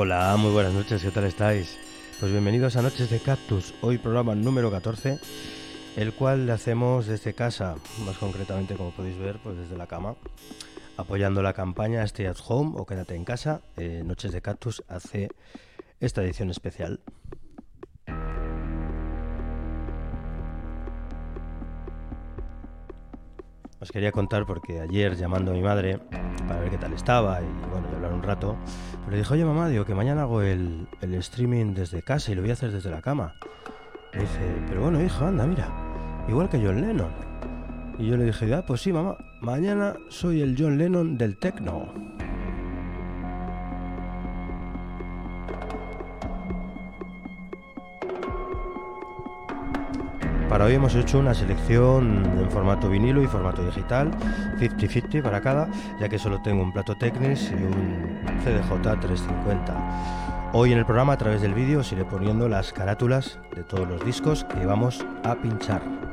Hola, muy buenas noches, ¿qué tal estáis? Pues bienvenidos a Noches de Cactus, hoy programa número 14, el cual le hacemos desde casa, más concretamente como podéis ver, pues desde la cama, apoyando la campaña Stay at Home o Quédate en casa. Eh, Noches de Cactus hace esta edición especial. Os quería contar porque ayer llamando a mi madre para ver qué tal estaba y bueno, y hablar un rato, pues le dijo, oye mamá, digo que mañana hago el, streaming desde casa y lo voy a hacer desde la cama. Dice, pero bueno hijo, anda, mira, igual que John Lennon. Y yo le dije, ah, pues sí mamá, mañana soy el John Lennon del techno. Para hoy hemos hecho una selección en formato vinilo y formato digital, 50-50 para cada, ya que solo tengo un plato Technics y un CDJ 350. Hoy en el programa, a través del vídeo, os iré poniendo las carátulas de todos los discos que vamos a pinchar.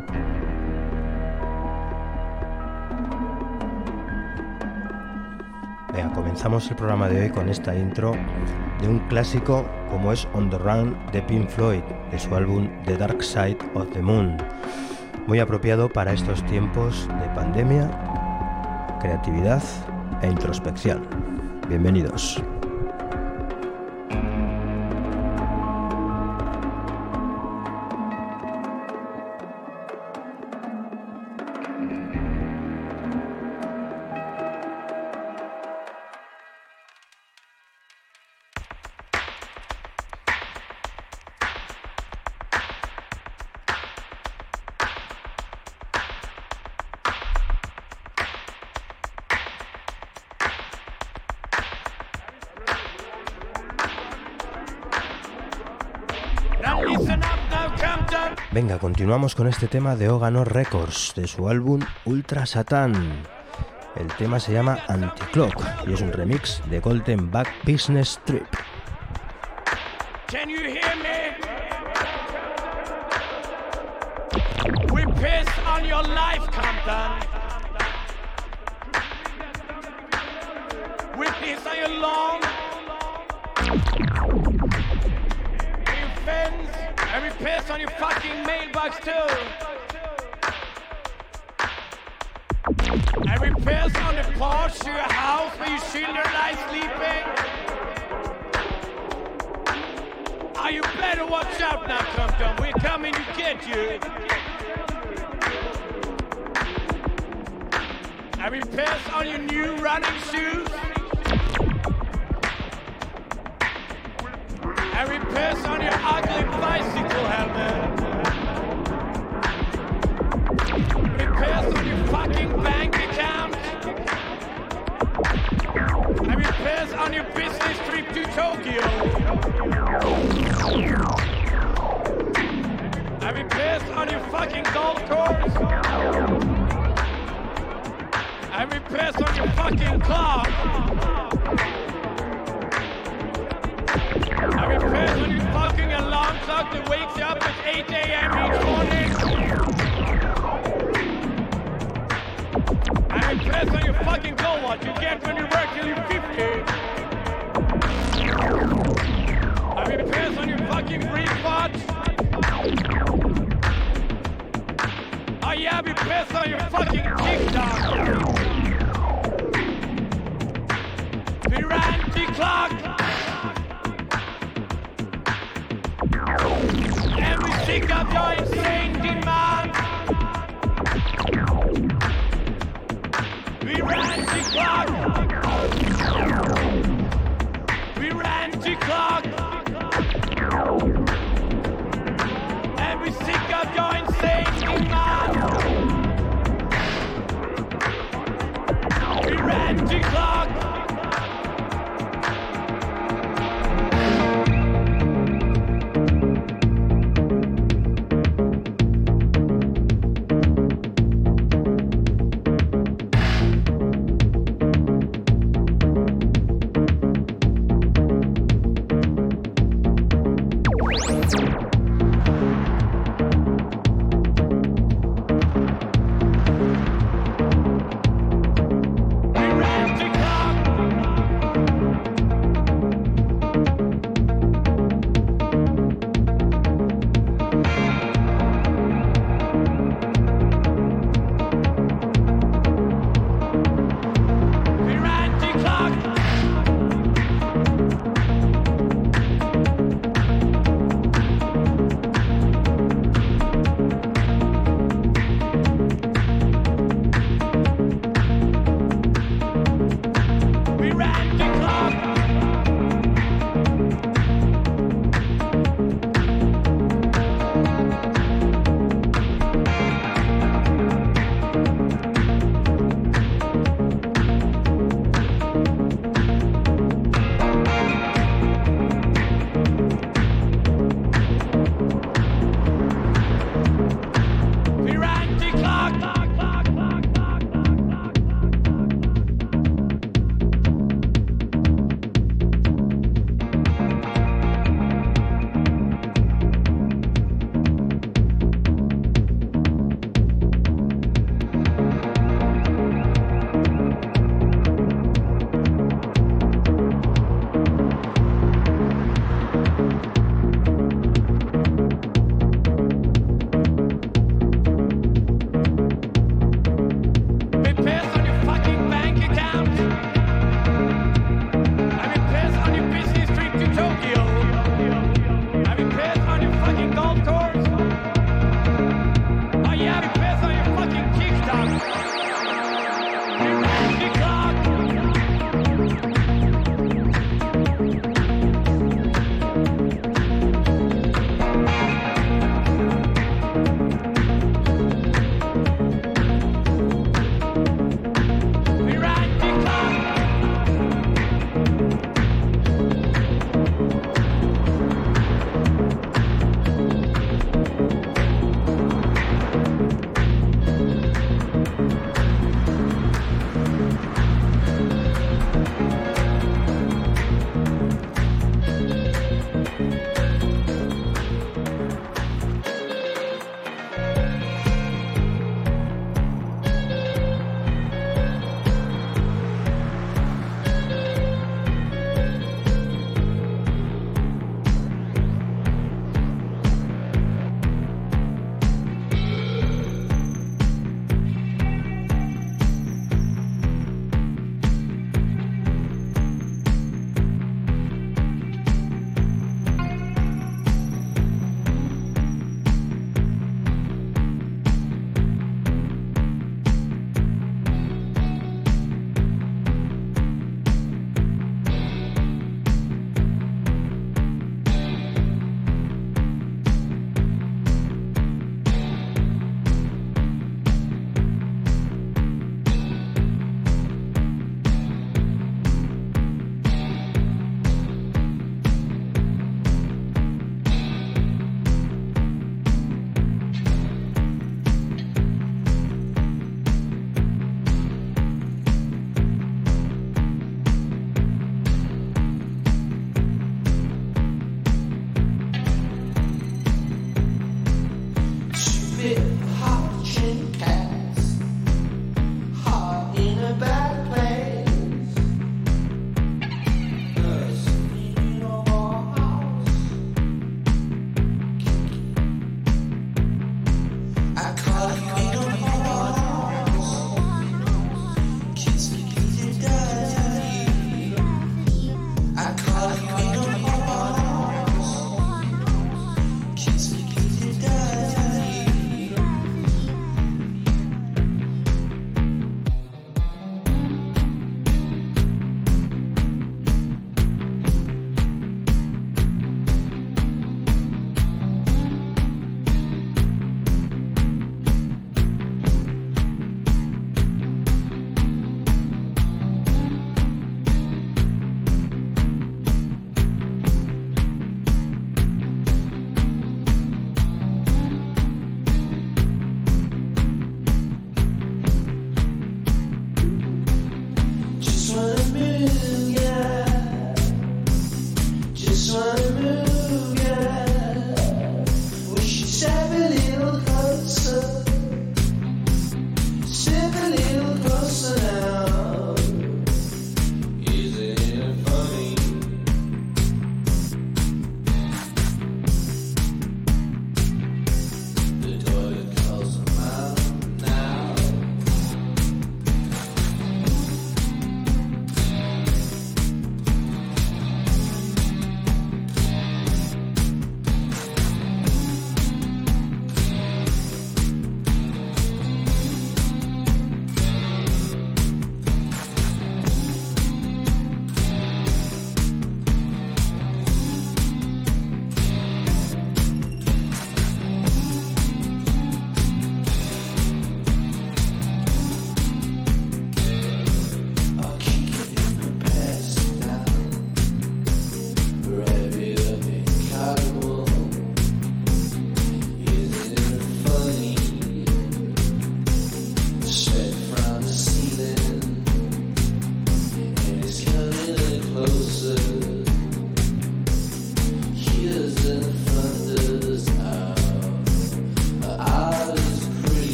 Venga, comenzamos el programa de hoy con esta intro de un clásico como es On the Run de Pink Floyd, de su álbum The Dark Side of the Moon. Muy apropiado para estos tiempos de pandemia, creatividad e introspección. Bienvenidos. Continuamos con este tema de Ogano Records, de su álbum Ultra Satan. El tema se llama Anti-Clock y es un remix de Golden Back Business Trip. Course. And we on your fucking. I will piss on your fucking alarm clock that wakes you up at 8 a.m. each morning. Will piss on your fucking goal watch you get when you work till you're 50. I will piss on your fucking brief watch. Piss on your fucking TikTok. Piranti clock. And we sick of your insane demand.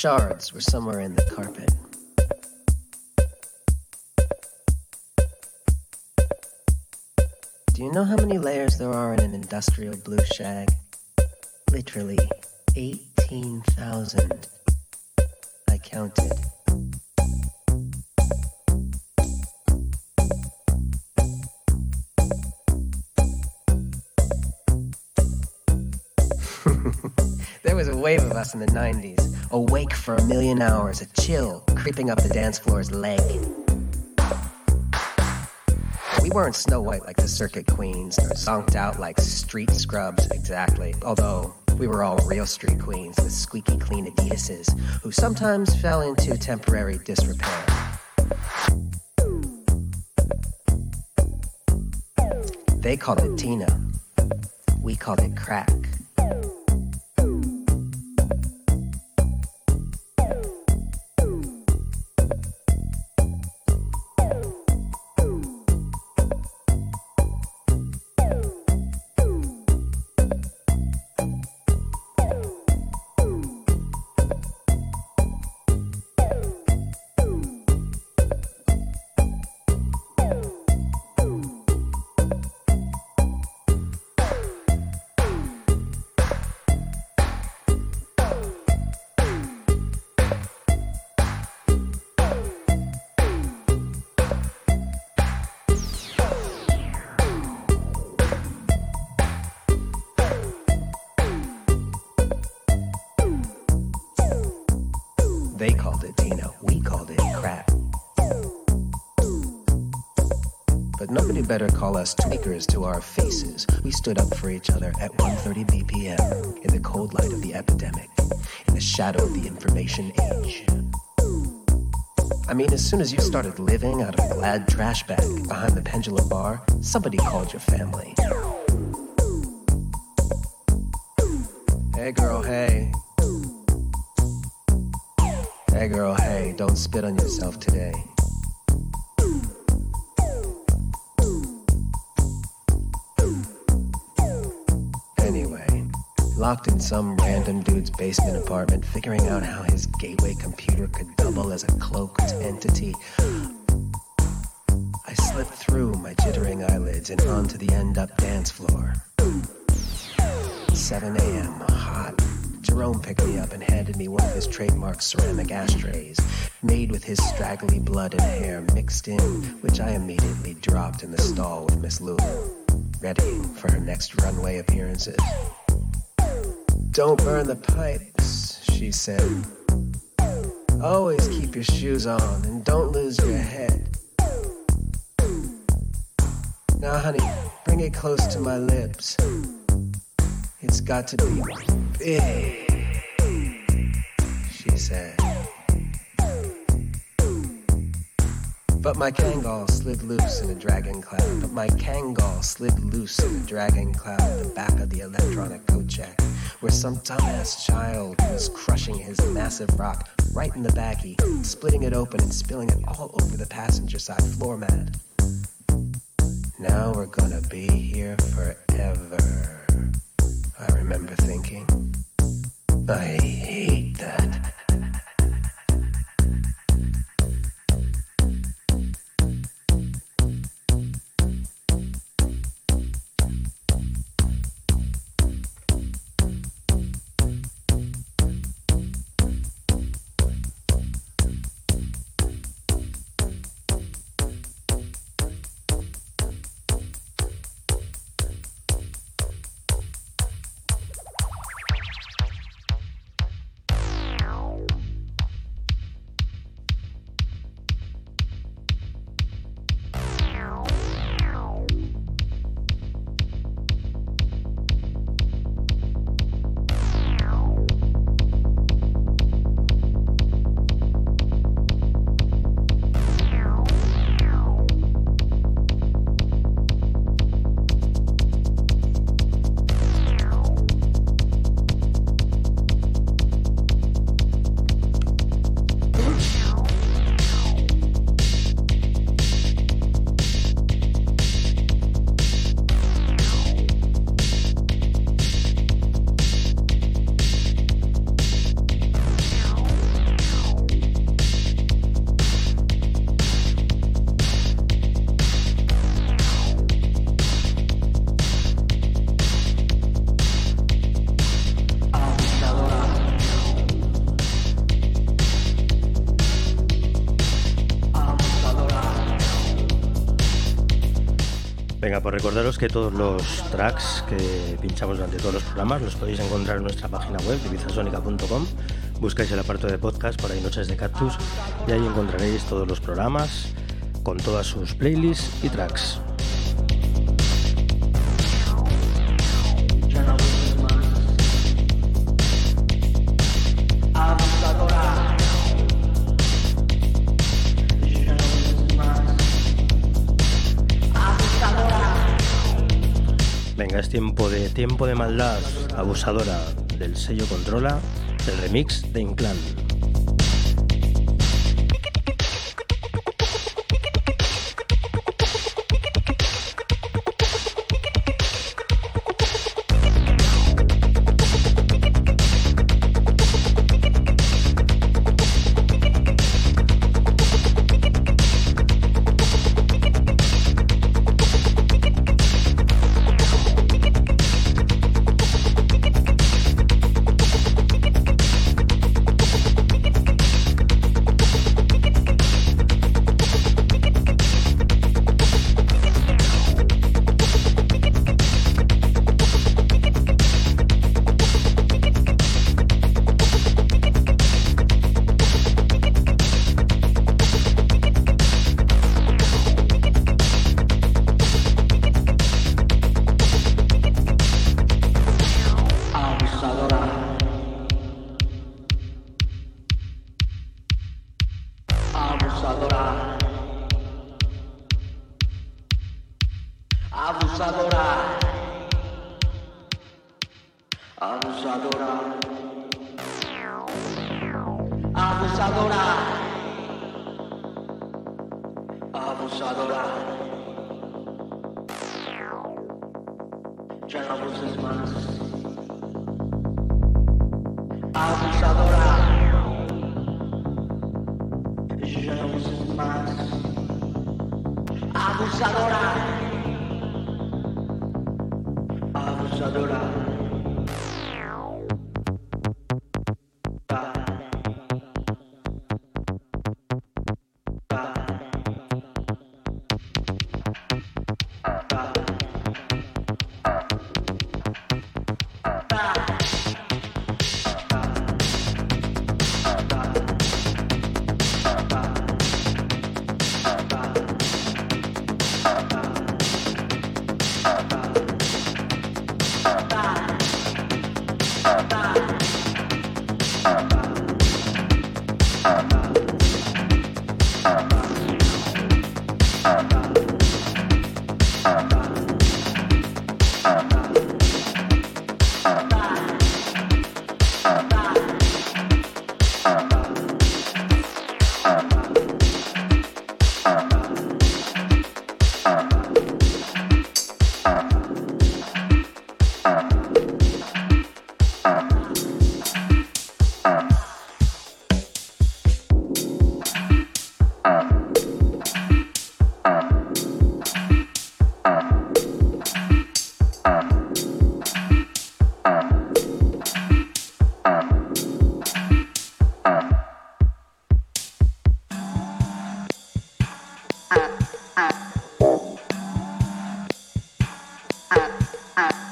Shards were somewhere in the carpet. Do you know how many layers there are in an industrial blue shag? Literally 18,000. I counted. there was a wave of us in the 90s, awake for a million hours, a chill creeping up the dance floor's leg. We weren't Snow White like the Circuit Queens, or zonked out like street scrubs, exactly. Although we were all real street queens with squeaky clean Adidas's, who sometimes fell into temporary disrepair. They called it Tina. We called it crack. Nobody better call us tweakers to our faces. We stood up for each other at 1:30 BPM in the cold light of the epidemic, in the shadow of the information age. I mean, as soon as you started living out of a glad trash bag behind the pendulum bar, somebody called your family. Hey, girl, hey. Hey, girl, hey, don't spit on yourself today. Locked in some random dude's basement apartment, figuring out how his gateway computer could double as a cloaked entity. I slipped through my jittering eyelids and onto the end up dance floor. 7 a.m., hot. Jerome picked me up and handed me one of his trademark ceramic ashtrays, made with his straggly blood and hair mixed in, which I immediately dropped in the stall with Miss Lulu, ready for her next runway appearances. Don't burn the pipes, she said. Always keep your shoes on and don't lose your head. Now, honey, bring it close to my lips. It's got to be big, she said. But my Kangol slid loose in a dragon cloud. But my Kangol slid loose in a dragon cloud at the back of the electronic coat check, where some dumbass child was crushing his massive rock right in the baggie, splitting it open and spilling it all over the passenger side floor mat. Now we're gonna be here forever. I remember thinking, I hate that. Venga, pues recordaros que todos los tracks que pinchamos durante todos los programas los podéis encontrar en nuestra página web, divizasonica.com. Buscáis el apartado de podcast, por ahí Noches de Cactus, y ahí encontraréis todos los programas con todas sus playlists y tracks. Es tiempo de tiempo de maldad abusadora del sello Controla, el remix de Inclán. abusadora, abusadora. Ya no abuses más. Uh.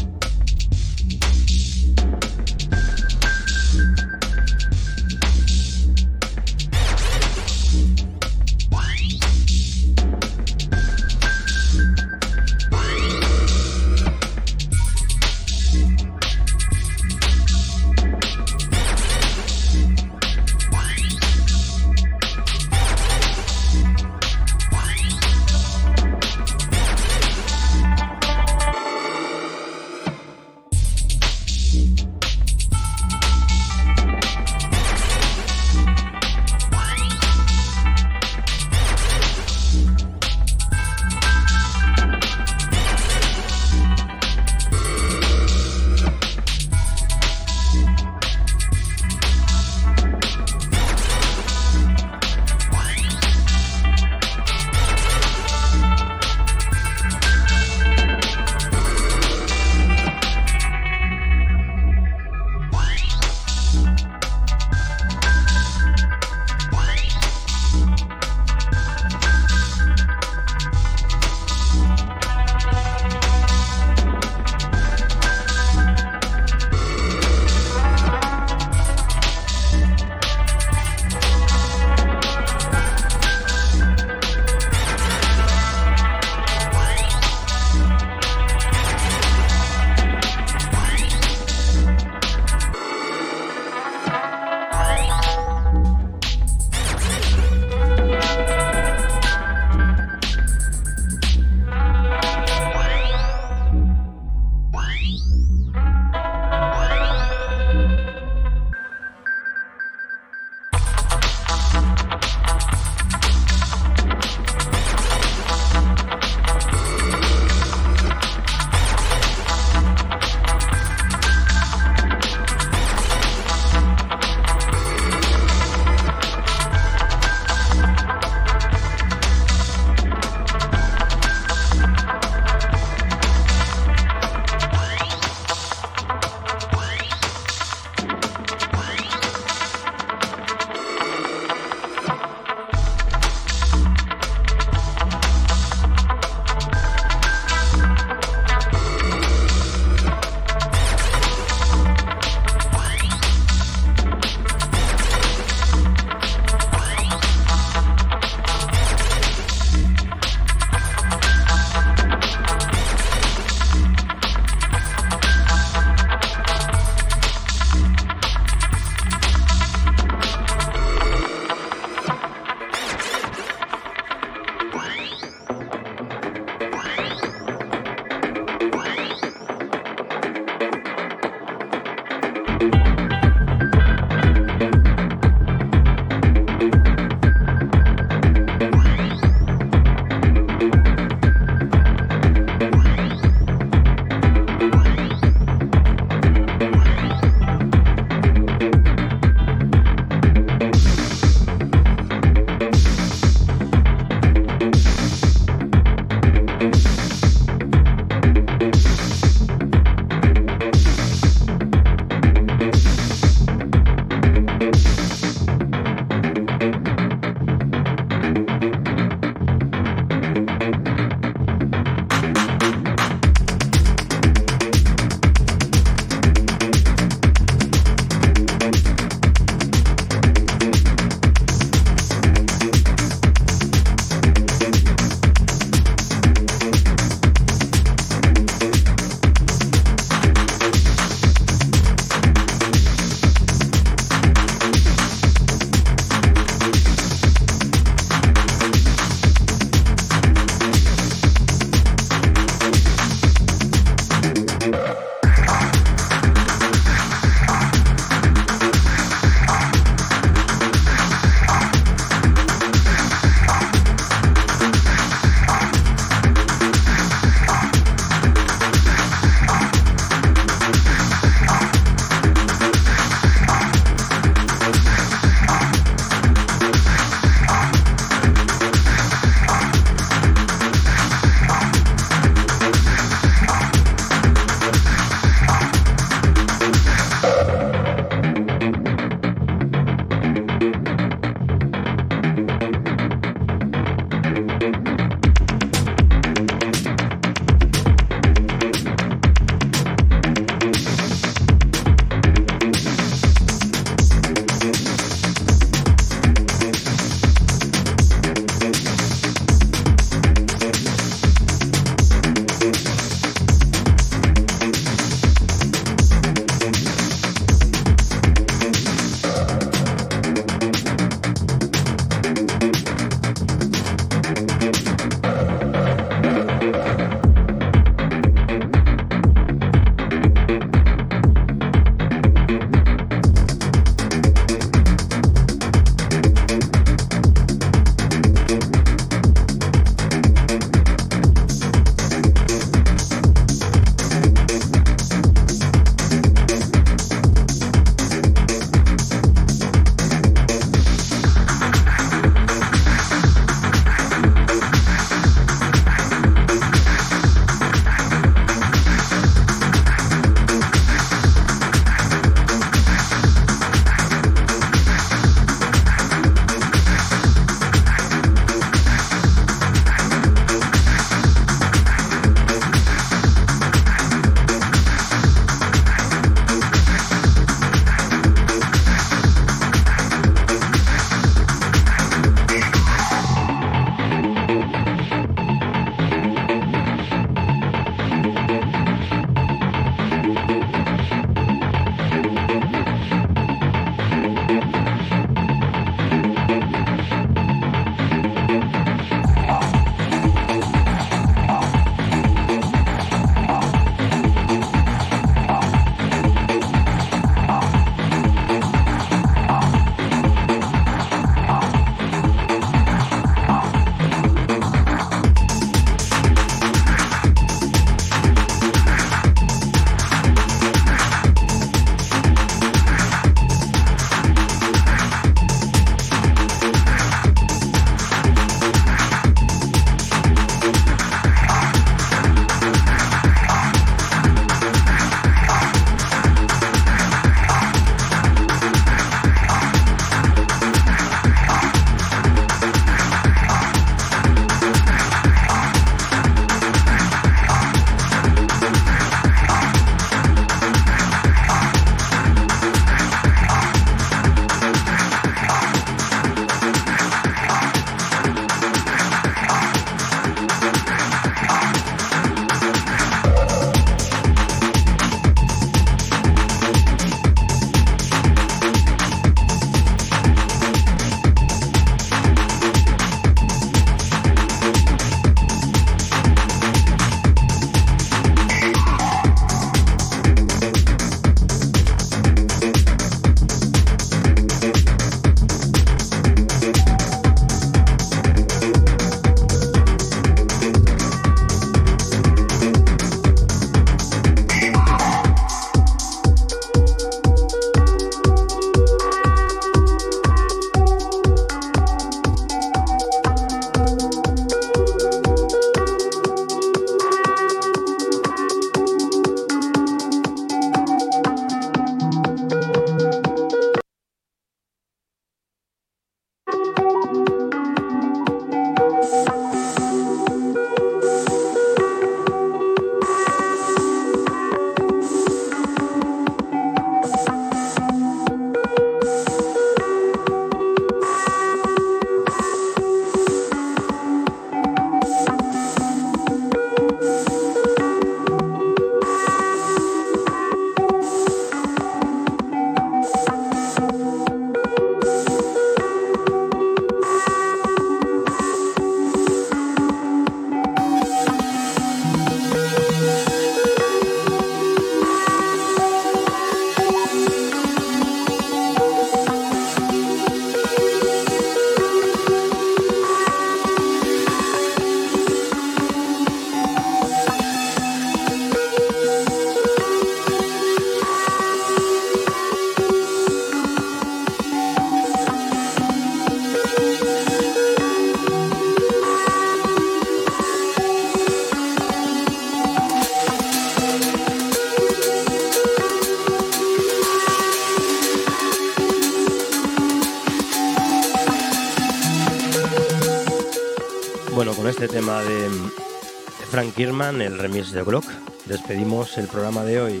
Frank Kierman, el remix de Glock, despedimos el programa de hoy.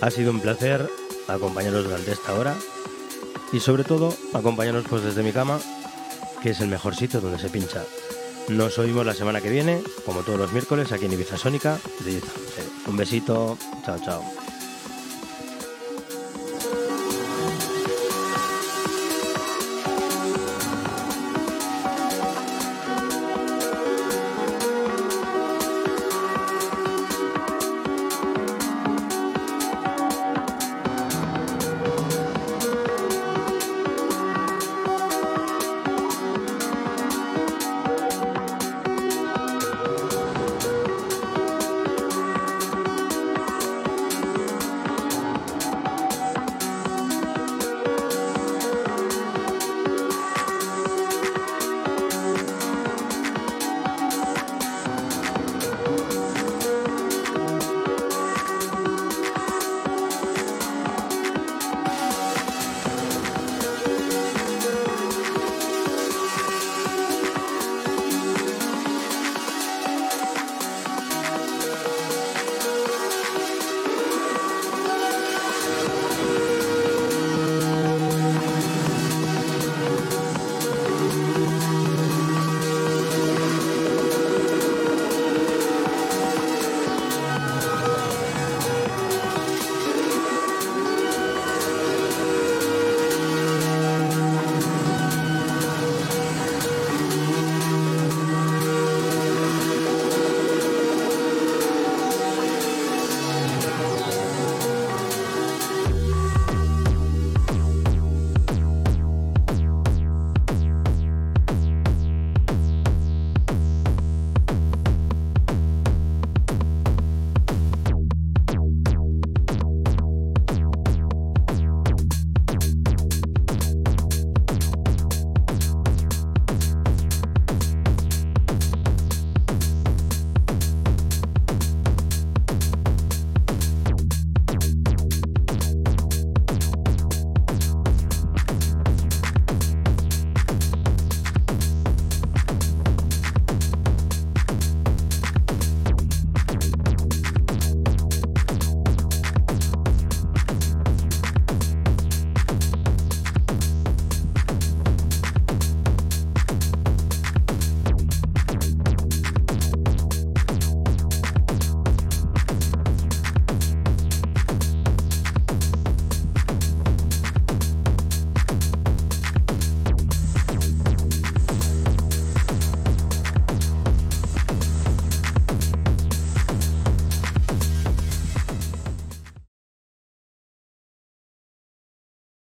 Ha sido un placer acompañaros durante esta hora y sobre todo acompañaros pues desde mi cama, que es el mejor sitio donde se pincha. Nos oímos la semana que viene, como todos los miércoles, aquí en Ibiza Sónica. Un besito, chao, chao.